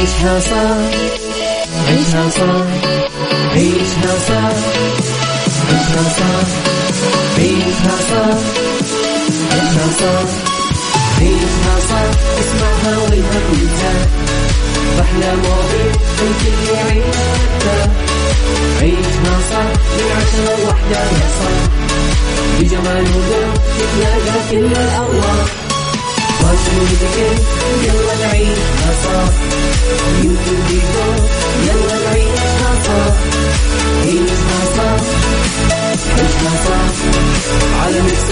عيشها صح. عيشها صح. عيشها صح. عيشها صح. عيشها صح. عيشها صح. عيشها صح. اسمعها والهم ينزاح أحلى مواضيع الكل يعيش عيشها صح. من عشرة لوحدة يا صاح بجمال وذوق تتلاقى كل الأرواح. يلا نعيشها صح يلا نعيشها صح عيشها صح عيشها صح على Mix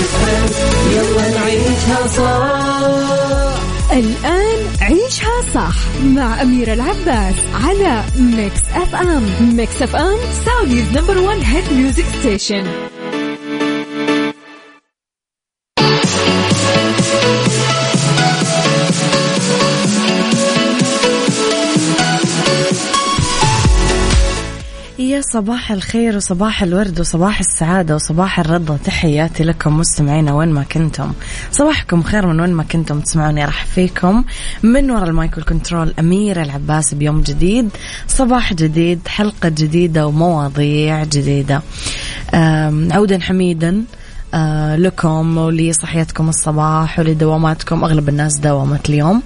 يلا نعيشها صح الآن عيشها صح مع أميرة العباس على Mix FM Mix FM Saudi's number one hit music station يا صباح الخير وصباح الورد وصباح السعادة وصباح الرضا. تحياتي لكم مستمعينا وين ما كنتم. صباحكم خير من وين ما كنتم تسمعوني رحب فيكم من وراء المايك والكنترول أميرة العباس بيوم جديد. صباح جديد حلقة جديدة ومواضيع جديدة. عودا حميدا لكم ولصحيتكم الصبح ولدواماتكم أغلب الناس داومت اليوم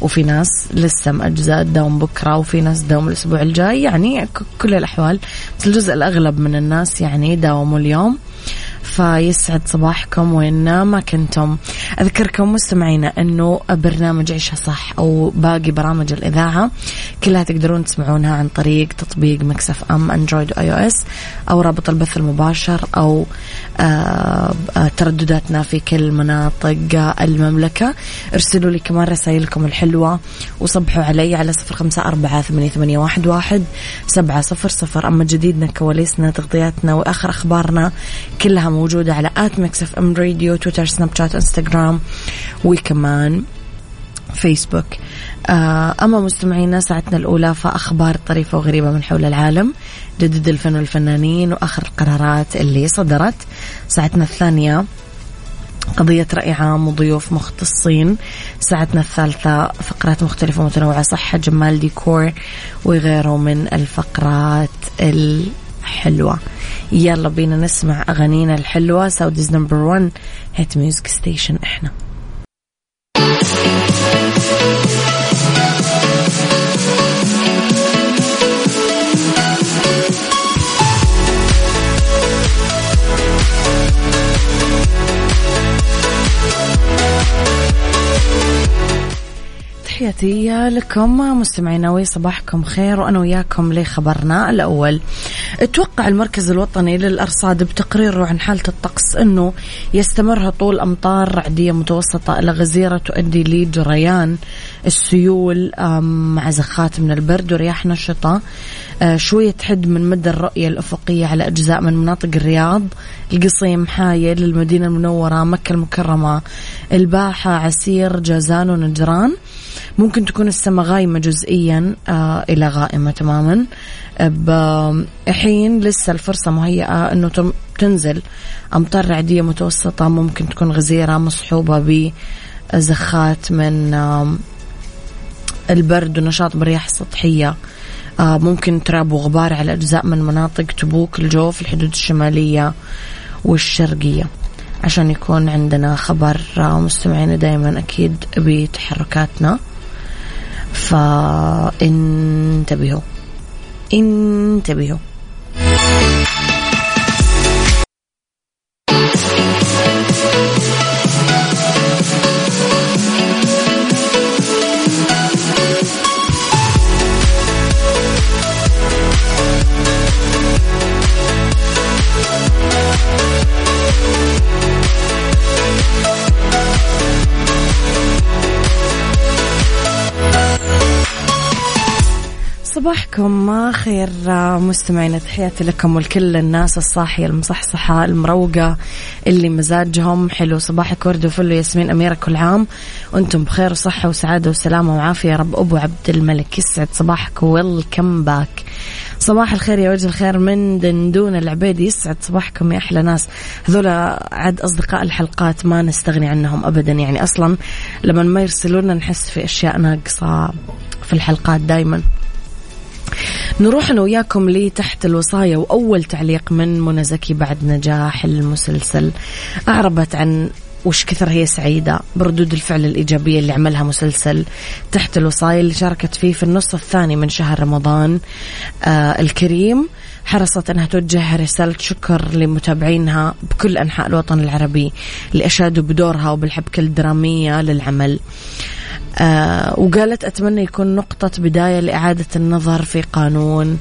وفي ناس لسه مأجزة تداوم بكرة وفي ناس تداوم الأسبوع الجاي. يعني كل الأحوال. بس الجزء الأغلب من الناس يعني داوموا اليوم. فيسعد صباحكم وين ما كنتم أذكركم مستمعينا أنه برنامج عيشها صح أو باقي برامج الإذاعة كلها تقدرون تسمعونها عن طريق تطبيق Mix FM Android و iOS أو رابط البث المباشر أو آه، آه، تردداتنا في كل مناطق المملكة. ارسلوا لي كمان رسائلكم الحلوة وصبحوا علي على صفر خمسة أربعة ثمانية واحد واحد سبعة صفر صفر. أما جديدنا كواليسنا تغطياتنا وآخر أخبارنا كلها موجودة على at Mix FM Radio تويتر سناب شات انستغرام وكمان فيسبوك. آه، أما مستمعينا ساعتنا الأولى فأخبار طريفة وغريبة من حول العالم. جدد الفن والفنانين وآخر القرارات اللي صدرت. ساعتنا الثانية قضية رأي عام وضيوف مختصين. ساعتنا الثالثة فقرات مختلفة ومتنوعة صحة جمال ديكور وغيره من الفقرات الحلوة يلا بينا نسمع أغانينا الحلوة. Saudi's number 1 hit music station إحنا. تحياتي لكم مستمعينا وصباحكم خير وأنا وياكم لخبرنا الأول. توقع المركز الوطني للأرصاد بتقريره عن حالة الطقس إنه يستمر هطول أمطار رعدية متوسطة إلى غزيرة تؤدي لجريان السيول مع زخات من البرد ورياح نشطة آه، شوية تحد من مدى الرؤية الأفقية على أجزاء من مناطق الرياض، القصيم، حايل، المدينة المنورة، مكة المكرمة، الباحة، عسير، جازان ونجران. ممكن تكون السماء غايمة جزئيا آه إلى غائمة تماما. حين لسه الفرصة مهيئة أنه تنزل أمطار رعدية متوسطة ممكن تكون غزيرة مصحوبة بزخات من آه البرد ونشاط برياح سطحية. آه ممكن تراب وغبار على أجزاء من مناطق تبوك الجوف الحدود الشمالية والشرقية. عشان يكون عندنا خبر آه، مستمعينا دائما أكيد بتحركاتنا. فانتبهوا. انتبهوا. صباحكم خير مستمعين تحياتي لكم ولكل الناس الصاحية المصحصحة المروقة اللي مزاجهم حلو. صباحك ورد وفل ياسمين أميرة كل عام. وأنتم بخير وصحة وسعادة وسلامة وعافية. يا رب أبو عبد الملك يسعد صباحك ويلكم باك. صباح الخير يا وجه الخير من دندون العبيدي يسعد صباحكم يا أحلى ناس. هذول عد أصدقاء الحلقات ما نستغني عنهم أبدا. يعني أصلا لما ما يرسلونا نحس في أشياء ناقصة في الحلقات دايما. نروح أنا وياكم لتحت الوصاية وأول تعليق من منى زكي بعد نجاح المسلسل. أعربت عن وش كثر هي سعيدة بردود الفعل الإيجابية اللي عملها مسلسل تحت الوصاية اللي شاركت فيه في النص الثاني من شهر رمضان. آه الكريم حرصت أنها توجه رسالة شكر لمتابعينها بكل أنحاء الوطن العربي اللي أشادوا بدورها وبالحبكة الدرامية للعمل. آه وقالت أتمنى يكون نقطة بداية لإعادة النظر في قانون.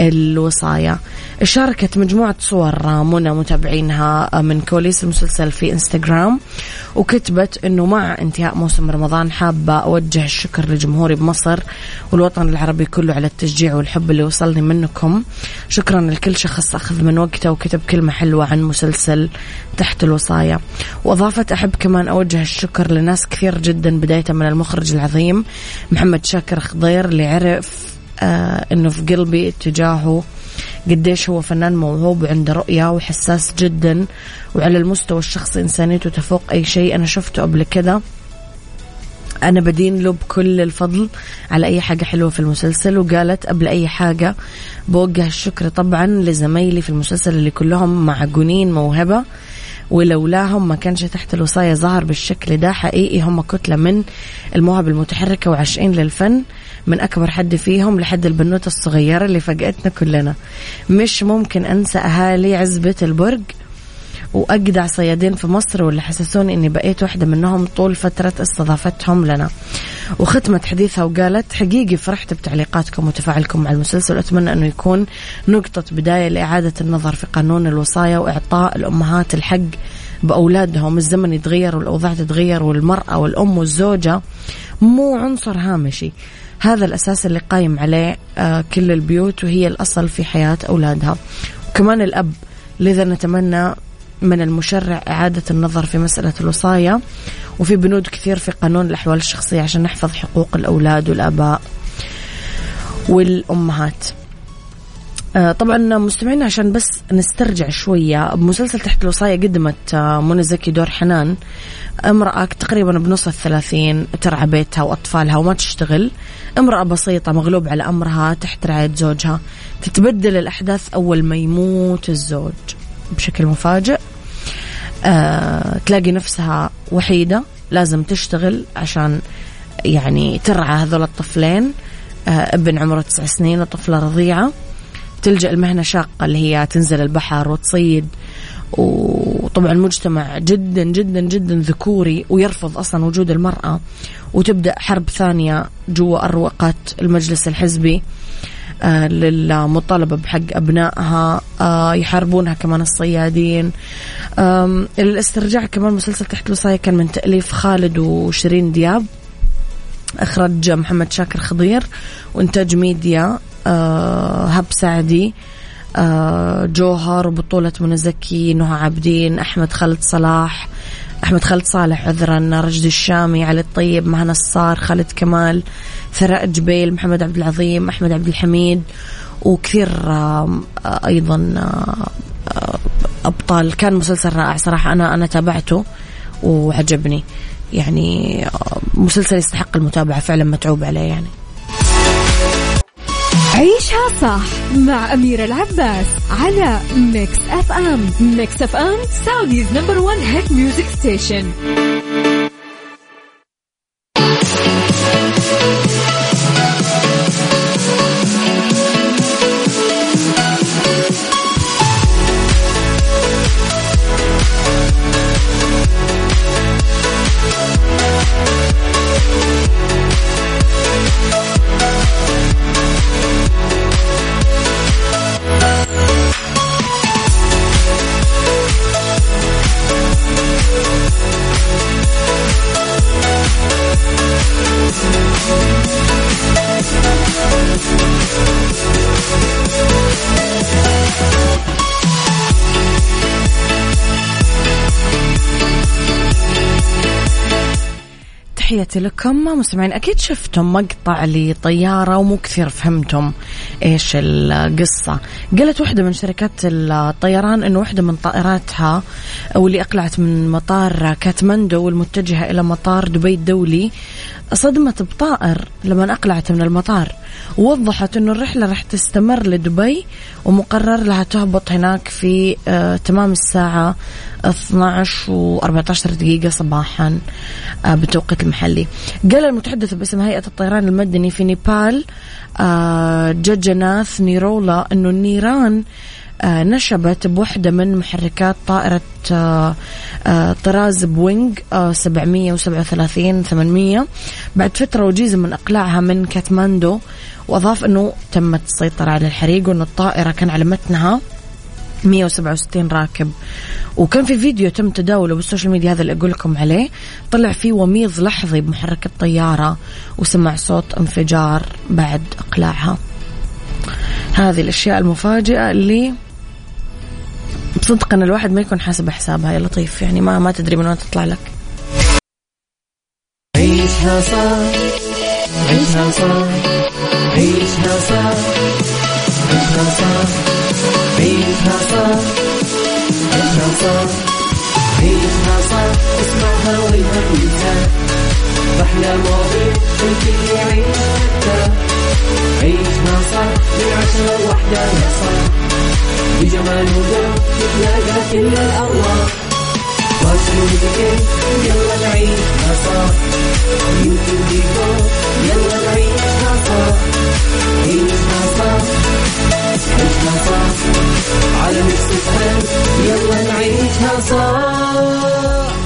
الوصايا. شاركت مجموعة صور منى متابعينها من كواليس المسلسل في إنستغرام وكتبت إنه مع انتهاء موسم رمضان حابة أوجه الشكر لجمهوري بمصر والوطن العربي كله على التشجيع والحب اللي وصلني منكم. شكرا لكل شخص أخذ من وقته وكتب كلمة حلوة عن مسلسل تحت الوصايا. وأضافت أحب كمان أوجه الشكر لناس كثير جدا بداية من المخرج العظيم محمد شاكر خضير اللي عرف آه إنه في قلبي اتجاهه قديش هو فنان موهوب وعنده رؤية وحساس جدا وعلى المستوى الشخصي إنسانيته تفوق أي شيء. أنا شفته قبل كده. أنا بدين له بكل الفضل على أي حاجة حلوة في المسلسل وقالت قبل أي حاجة بوجه الشكر طبعا لزمايلي في المسلسل اللي كلهم معجونين موهبة. ولولاهم ما كانش تحت الوصاية ظهر بالشكل ده حقيقي. هم كتلة من المواهب المتحركة وعاشقين للفن من أكبر حد فيهم لحد البنوتة الصغيرة اللي فاجأتنا كلنا. مش ممكن أنسى أهالي عزبة البرج. وأجدع صيادين في مصر واللي حسسوني أني بقيت واحدة منهم طول فترة استضافتهم لنا. وختمت حديثها وقالت حقيقي فرحت بتعليقاتكم وتفاعلكم مع المسلسل. وأتمنى أنه يكون نقطة بداية لإعادة النظر في قانون الوصايا وإعطاء الأمهات الحق بأولادهم. الزمن يتغير والأوضاع تتغير والمرأة والأم والزوجة مو عنصر هامشي. هذا الأساس اللي قايم عليه آه، كل البيوت وهي الأصل في حياة أولادها. وكمان الأب لذا نتمنى من المشرع إعادة النظر في مسألة الوصايا وفي بنود كثير في قانون الأحوال الشخصية عشان نحفظ حقوق الأولاد والآباء والأمهات. آه، طبعا مستمعين عشان بس نسترجع شوية بمسلسل تحت الوصاية قدمت منى زكي دور حنان امرأة تقريبا بنص الثلاثين ترعى بيتها وأطفالها وما تشتغل. امرأة بسيطة مغلوب على أمرها تحت رعاية زوجها. تتبدل الأحداث أول ما يموت الزوج. بشكل مفاجئ. أه تلاقي نفسها وحيدة لازم تشتغل عشان يعني ترعى هذول الطفلين. أه ابن عمره تسع سنين وطفلة رضيعة. تلجأ المهنة شاقة اللي هي تنزل البحر وتصيد. وطبعا مجتمع جدا جدا جدا ذكوري ويرفض أصلا وجود المرأة. وتبدأ حرب ثانية جوا أروقة المجلس الحزبي. آه للمطالبة بحق أبنائها آه يحاربونها كمان الصيادين. الاسترجاع كمان مسلسل تحت الوصاية كان من تأليف خالد وشيرين دياب. إخراج محمد شاكر خضير وإنتاج ميديا آه هب سعدي آه جوهر وبطولة منى زكي نهى عابدين أحمد خالد صلاح أحمد خالد صالح عذرا رشدي الشامي علي الطيب مهنا الصار خالد كمال. ثراء جبيل محمد عبد العظيم أحمد عبد الحميد وكثير آه أيضا آه أبطال. كان مسلسل رائع صراحة أنا أنا تابعته وعجبني. يعني مسلسل يستحق المتابعة فعلا متعوب عليه يعني. عيشها صح مع أميرة العباس على Mix FM Mix FM Saudi's number one hit music station تحياتي لكم مستمعين. أكيد شفتم مقطع لطيارة ومو كثير فهمتم إيش القصة. قالت واحدة من شركات الطيران أنه واحدة من طائراتها واللي أقلعت من مطار كاتماندو والمتجهة إلى مطار دبي الدولي صدمت بطائر لما أقلعت من المطار. ووضحت أنه الرحلة راح تستمر لدبي ومقرر لها تهبط هناك في آه تمام الساعة 12 و 14 دقيقة صباحا آه بالتوقيت المحلي. قال المتحدث باسم هيئة الطيران المدني في نيبال آه جاجاناث نيرولا أنه النيران نشبت بوحدة من محركات طائرة آه آه طراز بوينغ 737 800 بعد فترة وجيزة من إقلاعها من كاتماندو وأضاف أنه تمت السيطرة على الحريق وأن الطائرة كان على متنها 167 راكب. وكان في فيديو تم تداوله بالسوشيال ميديا هذا اللي أقول لكم عليه. طلع فيه وميض لحظي بمحرك الطيارة وسمع صوت انفجار بعد إقلاعها. هذه الأشياء المفاجئة اللي بصدق ان الواحد ما يكون حاسب حسابها يا لطيف. يعني ما ما تدري من وين تطلع لك. عيشها صار عيشها صار عيشها صار عيشها صار عيشها صار عيشها صار عيشها صار اسمعها والهم ينزاح مواضيع الكل يعيش حتى عيشها صار من عشرة لوحدة يا صاح بجمال وذوق تتلاقى كل الأرواح فاشل وذكر يلا نعيشها صح يمكن ديكور يلا نعيشها صح عيشها صح عيشها صح على Mix يلا نعيشها صح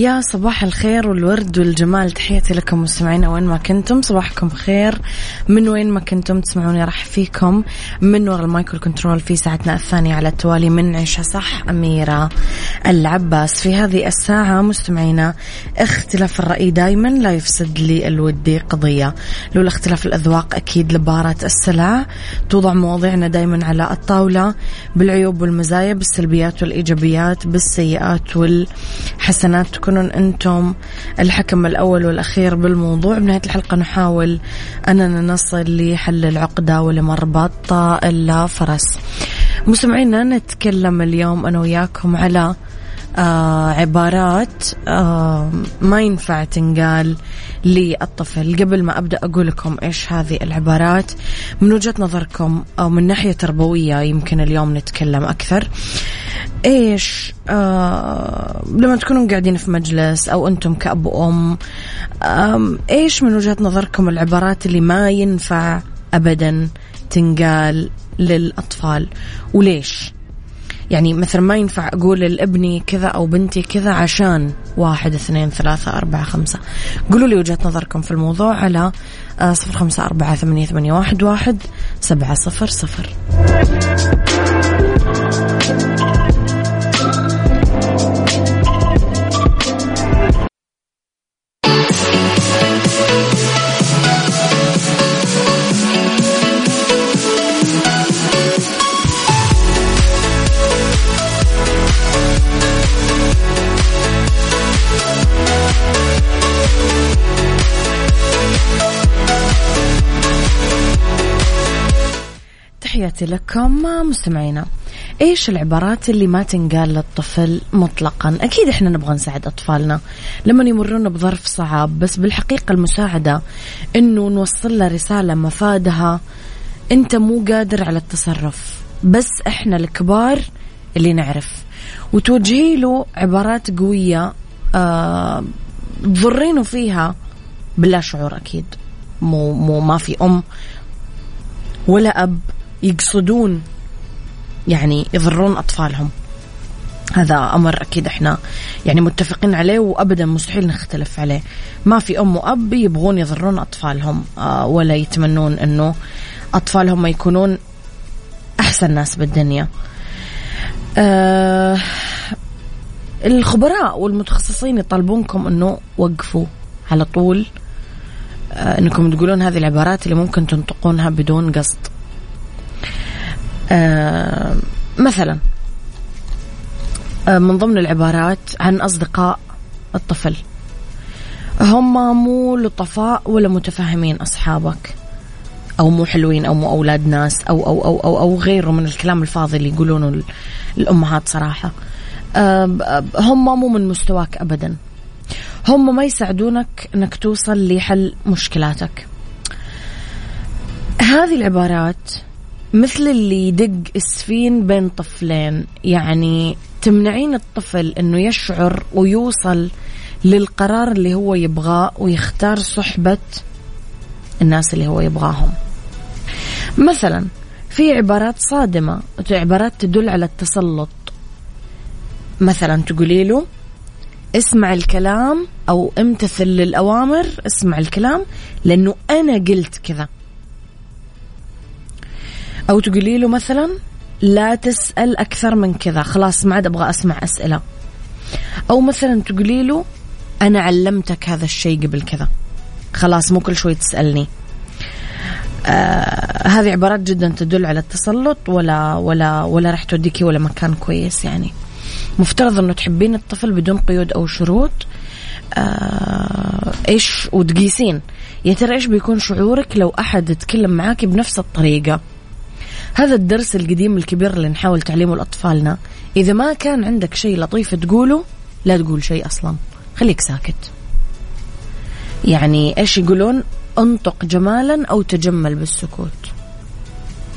يا صباح الخير والورد والجمال. تحياتي لكم مستمعينا وين ما كنتم. صباحكم خير من وين ما كنتم تسمعوني راح فيكم. من وراء ال micro control في ساعتنا الثانية على التوالي من عيشها صح أميرة العباس. في هذه الساعة مستمعينا اختلاف الرأي دايما لا يفسد للود قضية. لولا اختلاف الأذواق أكيد لبارت السلع. توضع مواضيعنا دايما على الطاولة. بالعيوب والمزايا بالسلبيات والإيجابيات بالسيئات والحسنات تكونون أنتم الحكم الأول والأخير بالموضوع. بنهاية الحلقة نحاول أننا نصل لحل العقدة ولمربط الفرس. مستمعينا نتكلم اليوم أنا وياكم على آه عبارات آه ما ينفع تنقال للطفل. قبل ما أبدأ أقول لكم إيش هذه العبارات من وجهة نظركم أو من ناحية تربوية يمكن اليوم نتكلم أكثر. إيش آه لما تكونوا قاعدين في مجلس أو أنتم كأب وأم آه إيش من وجهة نظركم العبارات اللي ما ينفع أبدا تنقال للأطفال؟ وليش؟ يعني مثلا ما ينفع أقول لابني كذا أو بنتي كذا عشان واحد اثنين ثلاثة أربعة خمسة. قولوا لي وجهة نظركم في الموضوع على صفر خمسة أربعة ثمانية, ثمانية واحد, واحد سبعة صفر صفر. تحياتي لكم مستمعينا. إيش العبارات اللي ما تنقال للطفل مطلقا؟ أكيد إحنا نبغى نساعد أطفالنا. لما يمرون بظرف صعب بس بالحقيقة المساعدة إنه نوصل له رسالة مفادها. أنت مو قادر على التصرف بس إحنا الكبار اللي نعرف. وتوجهي له عبارات قوية آه تضرينه فيها بلا شعور أكيد. مو مو ما في أم ولا أب يقصدون يعني يضرون أطفالهم. هذا أمر أكيد إحنا يعني متفقين عليه وأبدا مستحيل نختلف عليه. ما في أم وأب يبغون يضرون أطفالهم آه ولا يتمنون أنه أطفالهم يكونون أحسن ناس بالدنيا. آه الخبراء والمتخصصين يطالبونكم إنه وقفوا على طول. آه، إنكم تقولون هذه العبارات اللي ممكن تنطقونها بدون قصد. مثلا آه، من ضمن العبارات عن أصدقاء الطفل. هم مو لطفاء ولا متفهمين أصحابك أو مو حلوين أو مو أولاد ناس أو أو أو أو, أو غيره من الكلام الفاضي اللي يقولونه الأمهات صراحة. هم مو من مستواك ابدا. هم ما يساعدونك إنك توصل لحل مشكلاتك. هذه العبارات مثل اللي يدق اسفين بين طفلين. يعني تمنعين الطفل إنه يشعر ويوصل للقرار اللي هو يبغاه ويختار صحبة الناس اللي هو يبغاهم. مثلا في عبارات صادمة عبارات تدل على التسلط. مثلا تقولي له اسمع الكلام أو امتثل للأوامر اسمع الكلام لأنه أنا قلت كذا. أو تقولي له مثلا لا تسأل أكثر من كذا خلاص ما عاد أبغى أسمع أسئلة. أو مثلا تقولي له أنا علمتك هذا الشيء قبل كذا خلاص مو كل شوي تسألني. آه هذه عبارات جدا تدل على التسلط ولا ولا ولا راح توديكي ولا مكان كويس يعني. مفترض إنه تحبين الطفل بدون قيود أو شروط. آه إيش وتقيسين. يا ترى إيش بيكون شعورك لو أحد يتكلم معاكي بنفس الطريقة؟ هذا الدرس القديم الكبير اللي نحاول تعليمه لأطفالنا. إذا ما كان عندك شيء لطيف تقوله لا تقول شيء أصلا. خليك ساكت. يعني إيش يقولون؟ انطق جمالا أو تجمل بالسكوت.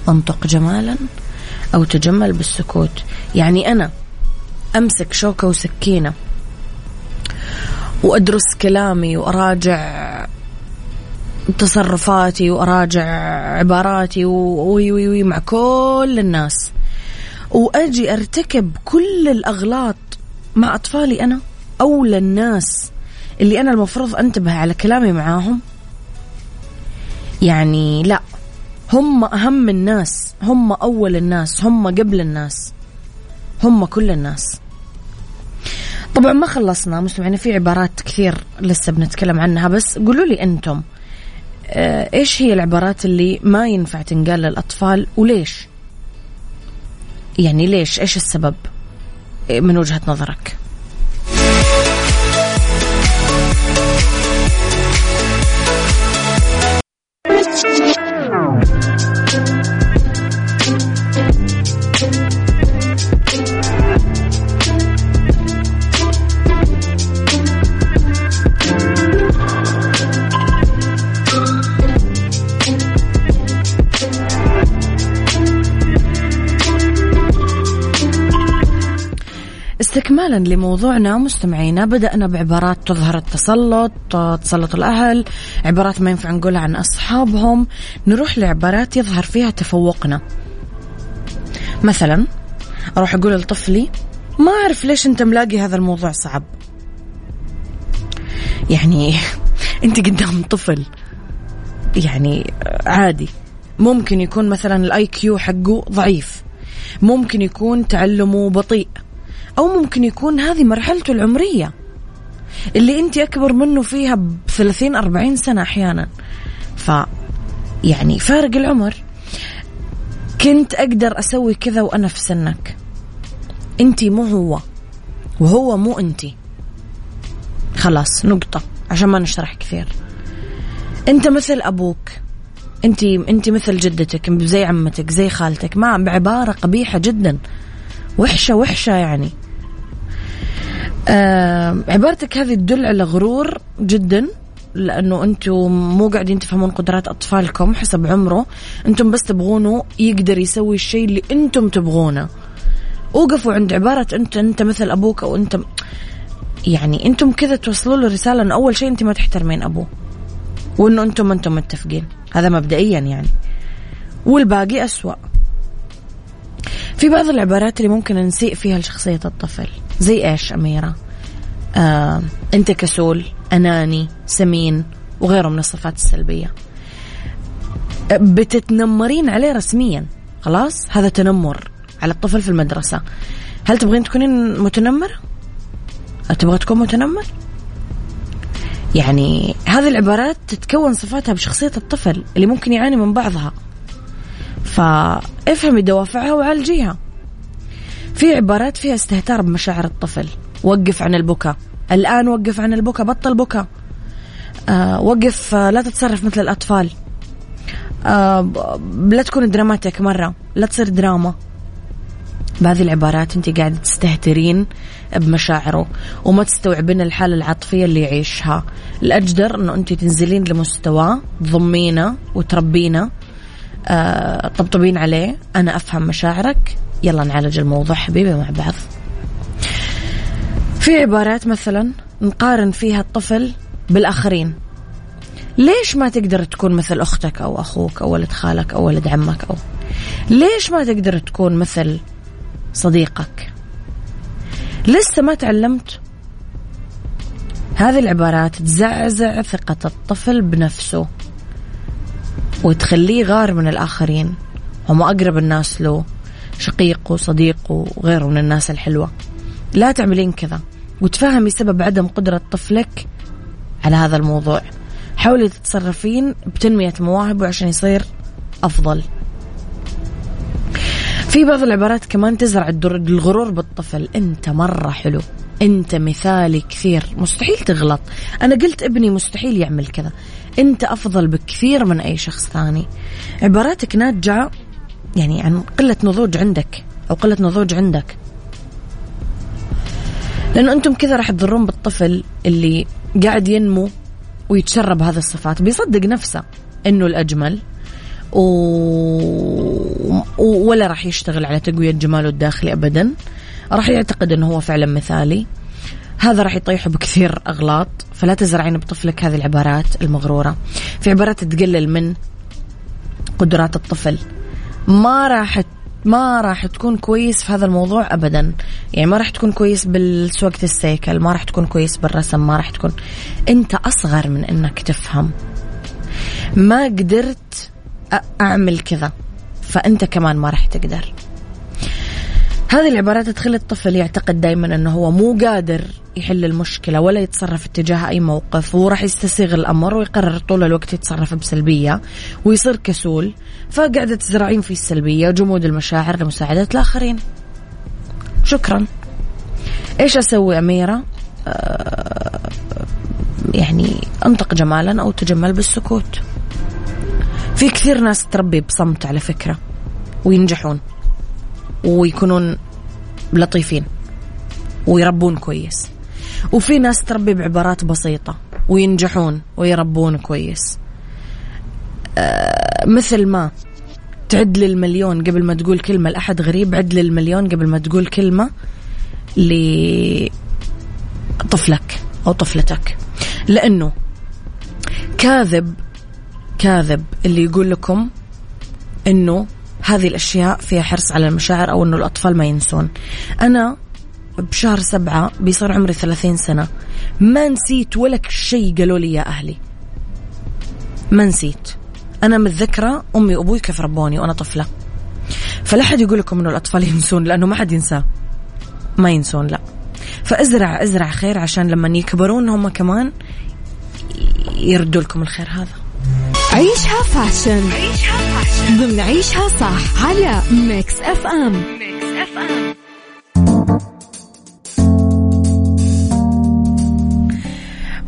انطق جمالا أو تجمل بالسكوت. يعني أنا أمسك شوكة وسكينة وأدرس كلامي وأراجع تصرفاتي وأراجع عباراتي وي وي وي مع كل الناس. وأجي أرتكب كل الأغلاط مع أطفالي أنا اولى الناس اللي أنا المفروض أنتبه على كلامي معاهم. يعني لا هم أهم الناس هم أول الناس هم قبل الناس هم كل الناس. طبعا ما خلصنا مستمعين في عبارات كثير لسه بنتكلم عنها بس قولوا لي أنتم إيش هي العبارات اللي ما ينفع تنقال للأطفال؟ وليش؟ يعني ليش؟ إيش السبب؟ من وجهة نظرك. استكمالا لموضوعنا مستمعينا بدأنا بعبارات تظهر التسلط تسلط الأهل عبارات ما ينفع نقولها عن أصحابهم. نروح لعبارات يظهر فيها تفوقنا. مثلا أروح أقول لطفلي ما أعرف ليش أنت ملاقي هذا الموضوع صعب. يعني أنت قدام طفل. يعني عادي. ممكن يكون مثلا ال IQ حقه ضعيف. ممكن يكون تعلمه بطيء. أو ممكن يكون هذه مرحلته العمرية اللي أنت أكبر منه فيها بثلاثين أربعين سنة أحيانا. ف يعني فارق العمر. كنت أقدر أسوي كذا وأنا في سنك. أنت مو هو وهو مو أنت. خلاص نقطة عشان ما نشرح كثير. أنت مثل أبوك. أنت أنت مثل جدتك زي عمتك زي خالتك. ما بعبارة قبيحة جدا. وحشة وحشة يعني. آه عبارتك هذه تدل على غرور جدا لأنه أنتم مو قاعدين تفهمون قدرات أطفالكم حسب عمره. أنتم بس تبغونه يقدر يسوي الشيء اللي أنتم تبغونه. وقفوا عند عبارة أنت أنت مثل أبوك أو أنت يعني أنتم كذا توصلوا له رسالة إنه أول شيء أنت ما تحترمين أبوه وإنه أنتم ما أنتم متفقين. هذا مبدئيا يعني. والباقي أسوأ. في بعض العبارات اللي ممكن نسيء فيها لشخصية الطفل. زي إيش أميرة؟ آه، أنت كسول أناني سمين وغيره من الصفات السلبية. بتتنمرين عليه رسميا خلاص؟ هذا تنمر على الطفل في المدرسة. هل تبغين تكونين متنمرة؟ تبغى تكون متنمر؟ يعني هذه العبارات تتكون صفاتها بشخصية الطفل اللي ممكن يعاني من بعضها. فافهمي دوافعها وعالجيها. في عبارات فيها استهتار بمشاعر الطفل. وقف عن البكاء. الآن وقف عن البكاء بطل بكاء آه وقف آه لا تتصرف مثل الأطفال. آه لا تكون دراماتيك مرة. لا تصير دراما. بهذه العبارات انت قاعدة تستهترين بمشاعره وما تستوعبين الحالة العاطفية اللي يعيشها. الأجدر إنه انت تنزلين لمستواه تضمينه وتربينه. طبطبين عليه. أنا أفهم مشاعرك. يلا نعالج الموضوع حبيبي مع بعض. في عبارات مثلا نقارن فيها الطفل بالآخرين. ليش ما تقدر تكون مثل أختك أو أخوك أو ولد خالك أو ولد عمك أو ليش ما تقدر تكون مثل صديقك؟ لسه ما تعلمت؟ هذه العبارات تزعزع ثقة الطفل بنفسه. وتخليه غار من الآخرين. هم أقرب الناس له شقيقه صديقه وغيره من الناس الحلوة. لا تعملين كذا. وتفهمي سبب عدم قدرة طفلك على هذا الموضوع. حاولي تتصرفين بتنمية مواهبه عشان يصير أفضل. في بعض العبارات كمان تزرع الغرور بالطفل. أنت مرة حلو. أنت مثالي كثير. مستحيل تغلط. أنا قلت ابني مستحيل يعمل كذا. انت افضل بكثير من اي شخص ثاني. عباراتك ناتجه يعني عن قلة نضوج عندك أو قلة نضوج عندك. لأنه أنتم كذا راح تضرون بالطفل اللي قاعد ينمو ويتشرب هذه الصفات. بيصدق نفسه إنه الأجمل و... ولا راح يشتغل على تقوية جماله الداخلي أبدا. راح يعتقد أنه هو فعلا مثالي. هذا راح يطيحه بكثير أغلاط فلا تزرعين بطفلك هذه العبارات المغرورة. في عبارات تقلل من قدرات الطفل. ما راح ما راح تكون كويس في هذا الموضوع ابدا. يعني ما راح تكون كويس بالسوقة السيكل ما راح تكون كويس بالرسم ما راح تكون. أنت أصغر من إنك تفهم. ما قدرت أعمل كذا فأنت كمان ما راح تقدر. هذه العبارات تخلي الطفل يعتقد دائما أنه هو مو قادر يحل المشكلة ولا يتصرف اتجاه أي موقف وراح يستسيغ الأمر ويقرر طول الوقت يتصرف بسلبية ويصير كسول. فقاعدة تزرعين في السلبية جمود المشاعر لمساعدة الآخرين. شكرا. إيش أسوي أميرة؟ أه يعني أنطق جمالا أو تجمل بالسكوت. في كثير ناس تربي بصمت على فكرة وينجحون ويكونون لطيفين ويربون كويس. وفي ناس تربي بعبارات بسيطة وينجحون ويربون كويس. آه مثل ما تعد للمليون قبل ما تقول كلمة لأحد غريب عد للمليون قبل ما تقول كلمة لطفلك أو طفلتك. لأنه كاذب كاذب اللي يقول لكم إنه هذه الأشياء فيها حرص على المشاعر أو إنه الأطفال ما ينسون. أنا بشهر سبعة بيصير عمري ثلاثين سنة. ما نسيت ولا شيء قالوا لي يا أهلي. ما نسيت. أنا متذكرة أمي وأبوي كيف ربوني وأنا طفلة. فلا حد يقول لكم إنه الأطفال ينسون لأنه ما حد ينساه. ما ينسون لا. فأزرع أزرع خير عشان لما يكبرون هم كمان يردوا لكم الخير هذا. عيشها fashion ضمن عيشها صح على Mix FM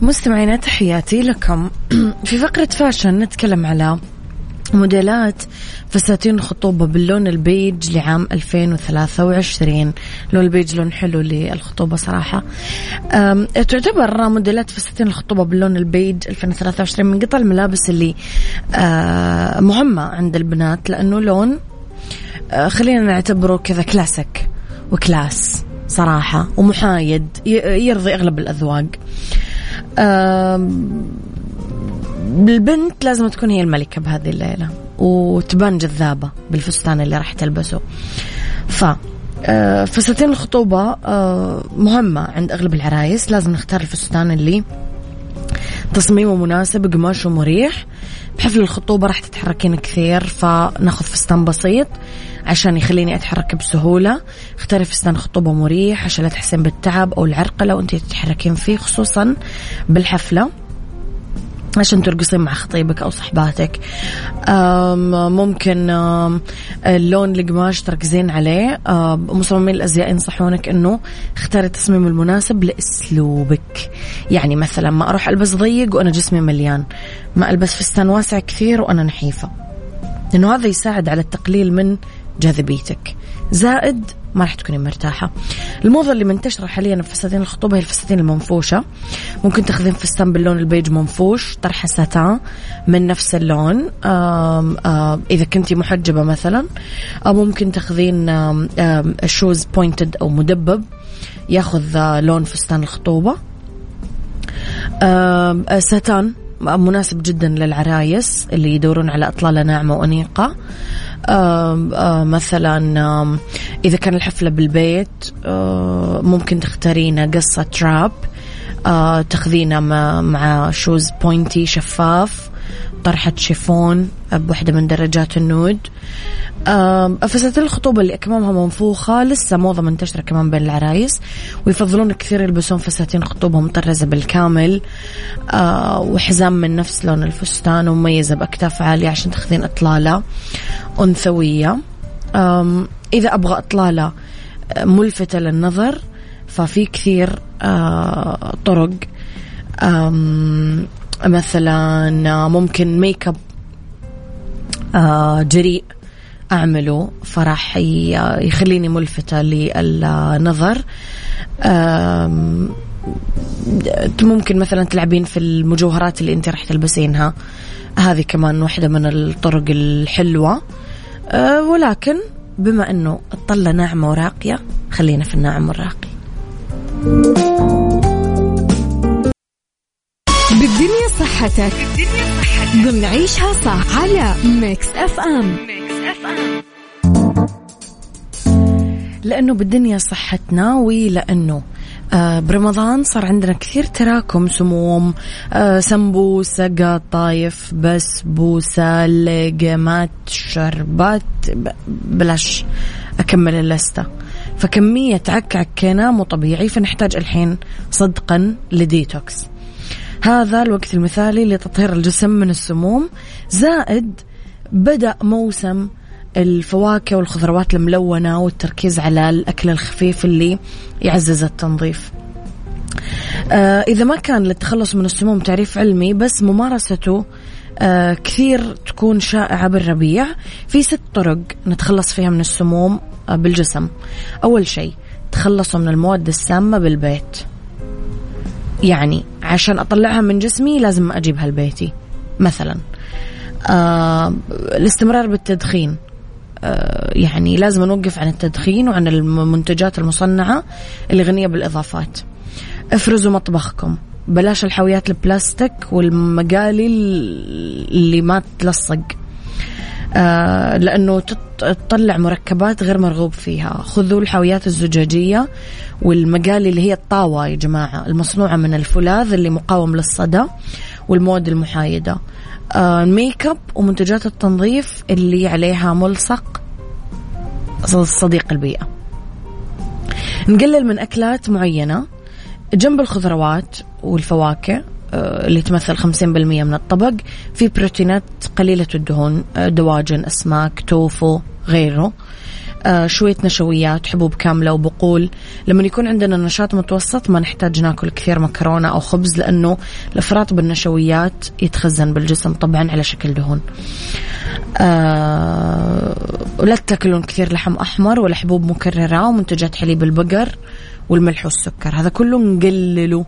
مستمعينا تحياتي لكم. في فقرة fashion نتكلم على موديلات فساتين الخطوبة باللون البيج لعام 2023 لون البيج لون حلو للخطوبة صراحة. تعتبر موديلات فساتين الخطوبة باللون البيج 2023 من قطع الملابس اللي مهمة عند البنات لأنه لون خلينا نعتبره كذا كلاسيك و class صراحة ومحايد يرضي أغلب الأذواق. البنت لازم تكون هي الملكة بهذه الليلة وتبان جذابة بالفستان اللي راح تلبسه. ف آه، فساتين الخطوبة آه، مهمة عند أغلب العرايس. لازم نختار الفستان اللي تصميمه مناسب قماشه مريح. بحفل الخطوبة راح تتحركين كثير فناخذ فستان بسيط عشان يخليني أتحرك بسهولة. اختاري فستان خطوبة مريح عشان لا تحسين بالتعب أو العرقلة وأنت تتحركين فيه خصوصا بالحفلة. عشان ترقصين مع خطيبك أو صحباتك. ممكن اللون القماش تركزين عليه. مصممين الأزياء ينصحونك إنه اختاري التصميم المناسب لأسلوبك. يعني مثلا ما أروح ألبس ضيق وأنا جسمي مليان. ما ألبس فستان واسع كثير وأنا نحيفة. لأنه هذا يساعد على التقليل من جاذبيتك. زائد ما راح تكوني مرتاحة. الموضة اللي منتشرة حاليا في فساتين الخطوبة هي الفساتين المنفوشة. ممكن تاخذين فستان باللون البيج منفوش طرحة ساتان من نفس اللون. آم آم إذا كنتي محجبة مثلا. أو ممكن تاخذين shoes pointed أو مدبب. ياخذ لون فستان الخطوبة. ساتان. مناسب جدا للعرايس اللي يدورون على إطلالة ناعمة وأنيقة. مثلا إذا كان الحفلة بالبيت ممكن تختارين قصة strap. تاخذينه مع shoes pointy شفاف طرحة شيفون بوحدة من درجات ال nude. فساتين الخطوبة اللي أكمامها منفوخة لسه موضة منتشرة كمان بين العرايس ويفضلون كثير يلبسون فساتين خطوبة مطرزة بالكامل. آه وحزام من نفس لون الفستان ومميزة بأكتاف عالية عشان تاخذين إطلالة أنثوية. إذا أبغى إطلالة ملفتة للنظر ففي كثير آه طرق. مثلا ممكن ميك اب آه جريء أعمله فراح يخليني ملفتة للنظر. ممكن مثلا تلعبين في المجوهرات اللي أنت راح تلبسينها. هذه كمان واحدة من الطرق الحلوة. ولكن بما إنه الطلة ناعمة وراقية خلينا في الناعم والراقي. بالدنيا صحتك. بالدنيا صحتك ضمن عيشها صح على ميكس اف ام ميكس اف ام لأنه بالدنيا صحتنا ولأنه آه برمضان صار عندنا كثير تراكم سموم آه سمبوسة قطايف بسبوسة لقمات شربات بلاش أكمل اللستة. فكمية عك عكينا مو طبيعي فنحتاج الحين صدقا لديتوكس. هذا الوقت المثالي لتطهير الجسم من السموم. زائد بدأ موسم الفواكه والخضروات الملونة والتركيز على الأكل الخفيف اللي يعزز التنظيف. آه إذا ما كان للتخلص من السموم تعريف علمي بس ممارسته آه كثير تكون شائعة بالربيع. في ست طرق نتخلص فيها من السموم. بالجسم. أول شيء تخلصوا من المواد السامة بالبيت. يعني عشان أطلعها من جسمي لازم أجيبها لبيتي مثلا آه الاستمرار بالتدخين. آه يعني لازم نوقف عن التدخين وعن المنتجات المصنعة اللي غنية بالإضافات. افرزوا مطبخكم. بلاش الحاويات البلاستيك والمقالي اللي ما تلصق. لأنه تطلع مركبات غير مرغوب فيها. خذوا الحاويات الزجاجية والمقالي اللي هي الطاوة يا جماعة المصنوعة من الفولاذ اللي مقاوم للصدى والمواد المحايدة. آه الميك اب ومنتجات التنظيف اللي عليها ملصق صديق البيئة. نقلل من أكلات معينة جنب الخضروات والفواكه. اللي تمثل 50% من الطبق. في بروتينات قليلة الدهون دواجن أسماك توفو غيره. آه شوية نشويات حبوب كاملة وبقول. لما يكون عندنا نشاط متوسط ما نحتاج ناكل كثير مكرونة أو خبز لأنه الإفراط بالنشويات يتخزن بالجسم طبعا على شكل دهون. آه ولا تاكلون كثير لحم أحمر ولا حبوب مكررة ومنتجات حليب البقر والملح والسكر. هذا كله نقلله.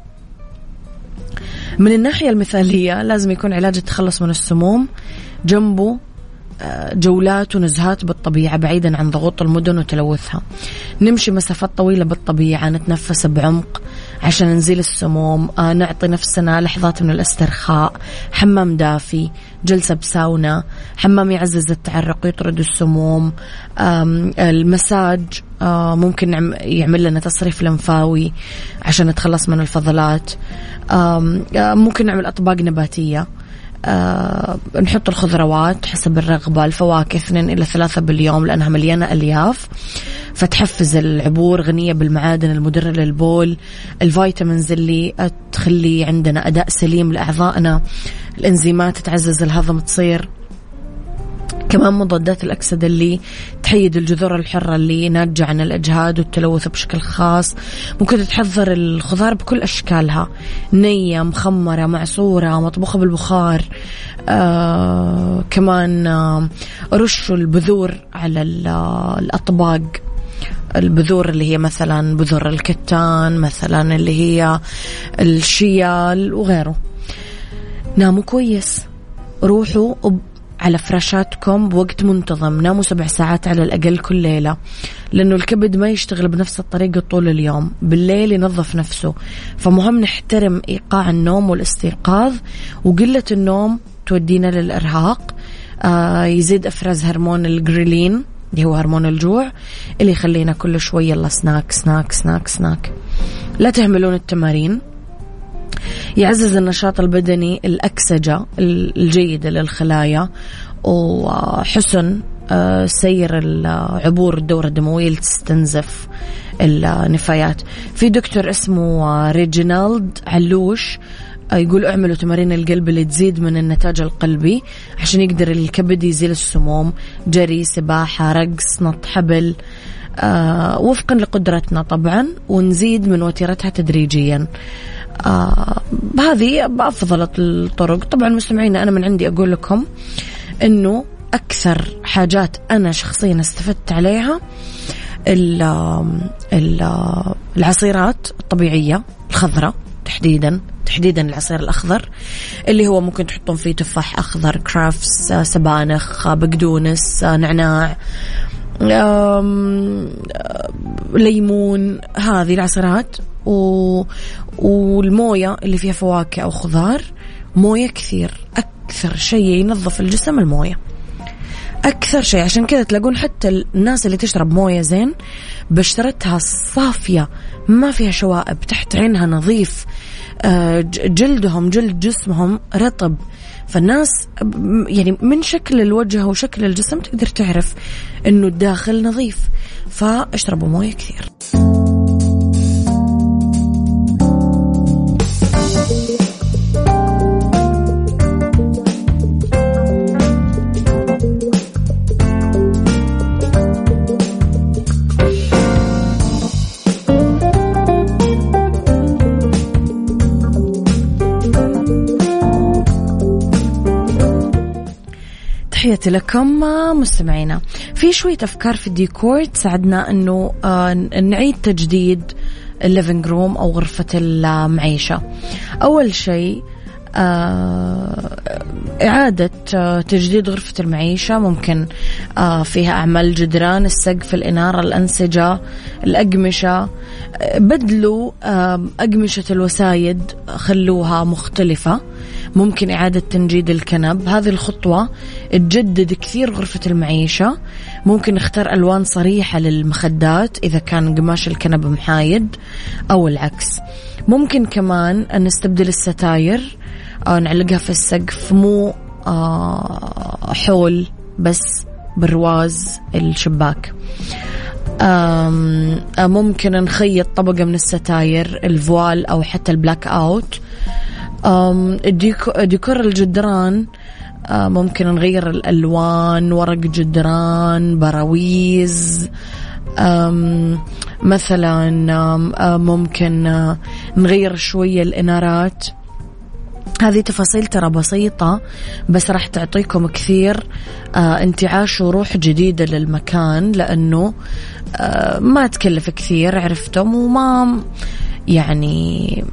من الناحية المثالية لازم يكون علاج التخلص من السموم جنبه جولات ونزهات بالطبيعة بعيدا عن ضغوط المدن وتلوثها. نمشي مسافات طويلة بالطبيعة نتنفس بعمق. عشان نزيل السموم آه نعطي نفسنا لحظات من الاسترخاء. حمام دافي جلسة بساونا. حمام يعزز التعرق ويطرد السموم. المساج آه ممكن يعمل لنا تصريف لمفاوي عشان نتخلص من الفضلات. آه ممكن نعمل أطباق نباتية. آه نحط الخضروات حسب الرغبة. الفواكه اثنين إلى ثلاثة باليوم لأنها مليانة ألياف. فتحفز العبور غنية بالمعادن المدرة للبول. الفيتامينز اللي تخلي عندنا أداء سليم لأعضائنا. الإنزيمات تعزز الهضم تصير. كمان مضادات الأكسدة اللي تحيد الجذور الحرة اللي ناتجة عن الإجهاد والتلوث بشكل خاص. ممكن تحضر الخضار بكل أشكالها. نية مخمرة معصورة مطبوخة بالبخار آه كمان آه رشوا البذور على الأطباق. البذور اللي هي مثلا بذور الكتان مثلا اللي هي الشيال وغيره. ناموا كويس. روحوا على فراشاتكم بوقت منتظم ناموا سبع ساعات على الأقل كل ليلة لأنه الكبد ما يشتغل بنفس الطريقة طول اليوم بالليل ينظف نفسه. فمهم نحترم إيقاع النوم والاستيقاظ وقلة النوم تودينا للإرهاق. آه يزيد إفراز هرمون الجريلين اللي هو هرمون الجوع اللي يخلينا كل شوي يلا snack snack snack snack. لا تهملون التمارين. يعزز النشاط البدني الأكسجة الجيدة للخلايا وحسن آه، سير عبور الدورة الدموية لتستنزف النفايات. في دكتور اسمه آه، ريجينالد علوش آه، يقول اعملوا تمارين القلب اللي تزيد من النتاج القلبي عشان يقدر الكبد يزيل السموم جري سباحة رقص نط حبل آه وفقا لقدرتنا طبعا ونزيد من وتيرتها تدريجيا. آه هذه بأفضل الطرق. طبعا مستمعينا أنا من عندي أقول لكم أنه أكثر حاجات أنا شخصيا استفدت عليها ال ال العصيرات الطبيعية الخضراء تحديدا تحديدا العصير الأخضر اللي هو ممكن تحطون فيه تفاح أخضر كرافس سبانخ بقدونس نعناع ليمون هذه العصيرات. و... والموية اللي فيها فواكه أو خضار موية كثير. أكثر شيء ينظف الجسم الموية. أكثر شيء. عشان كذا تلاقون حتى الناس اللي تشرب موية زين بشرتها صافية ما فيها شوائب تحت عينها نظيف آه، جلدهم جلد جسمهم رطب. فالناس يعني من شكل الوجه وشكل الجسم تقدر تعرف إنه الداخل نظيف. فاشربوا موية كثير. تحياتي لكم مستمعينا. في شوية أفكار في الديكور تساعدنا أنه آه، نعيد تجديد ال living room أو غرفة المعيشة. أول شيء آه، إعادة آه، تجديد غرفة المعيشة. ممكن فيها أعمال جدران السقف الإنارة الأنسجة الأقمشة. بدلوا أقمشة الوسايد خلوها مختلفة. ممكن إعادة تنجيد الكنب. هذه الخطوة تجدد كثير غرفة المعيشة. ممكن نختار ألوان صريحة للمخدات إذا كان قماش الكنب محايد أو العكس. ممكن كمان أن نستبدل الستاير أو نعلقها في السقف مو آه، حول بس برواز الشباك. ممكن نخيط طبقة من الستاير ال voile أو حتى ال blackout. ديكور الجدران ممكن نغير الألوان ورق جدران براويز مثلا ممكن نغير شوية الإنارات. هذه تفاصيل ترى بسيطة بس راح تعطيكم كثير انتعاش وروح جديدة للمكان لأنه ما تكلف كثير عرفتم وما يعني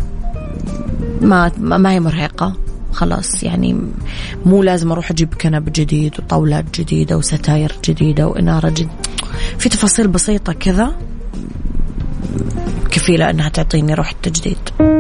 ما ما هي مرهقة. خلاص يعني مو لازم أروح أجيب كنب جديد وطاولات جديدة وستاير جديدة وإنارة جديدة في تفاصيل بسيطة كذا كفيلة أنها تعطيني روح التجديد.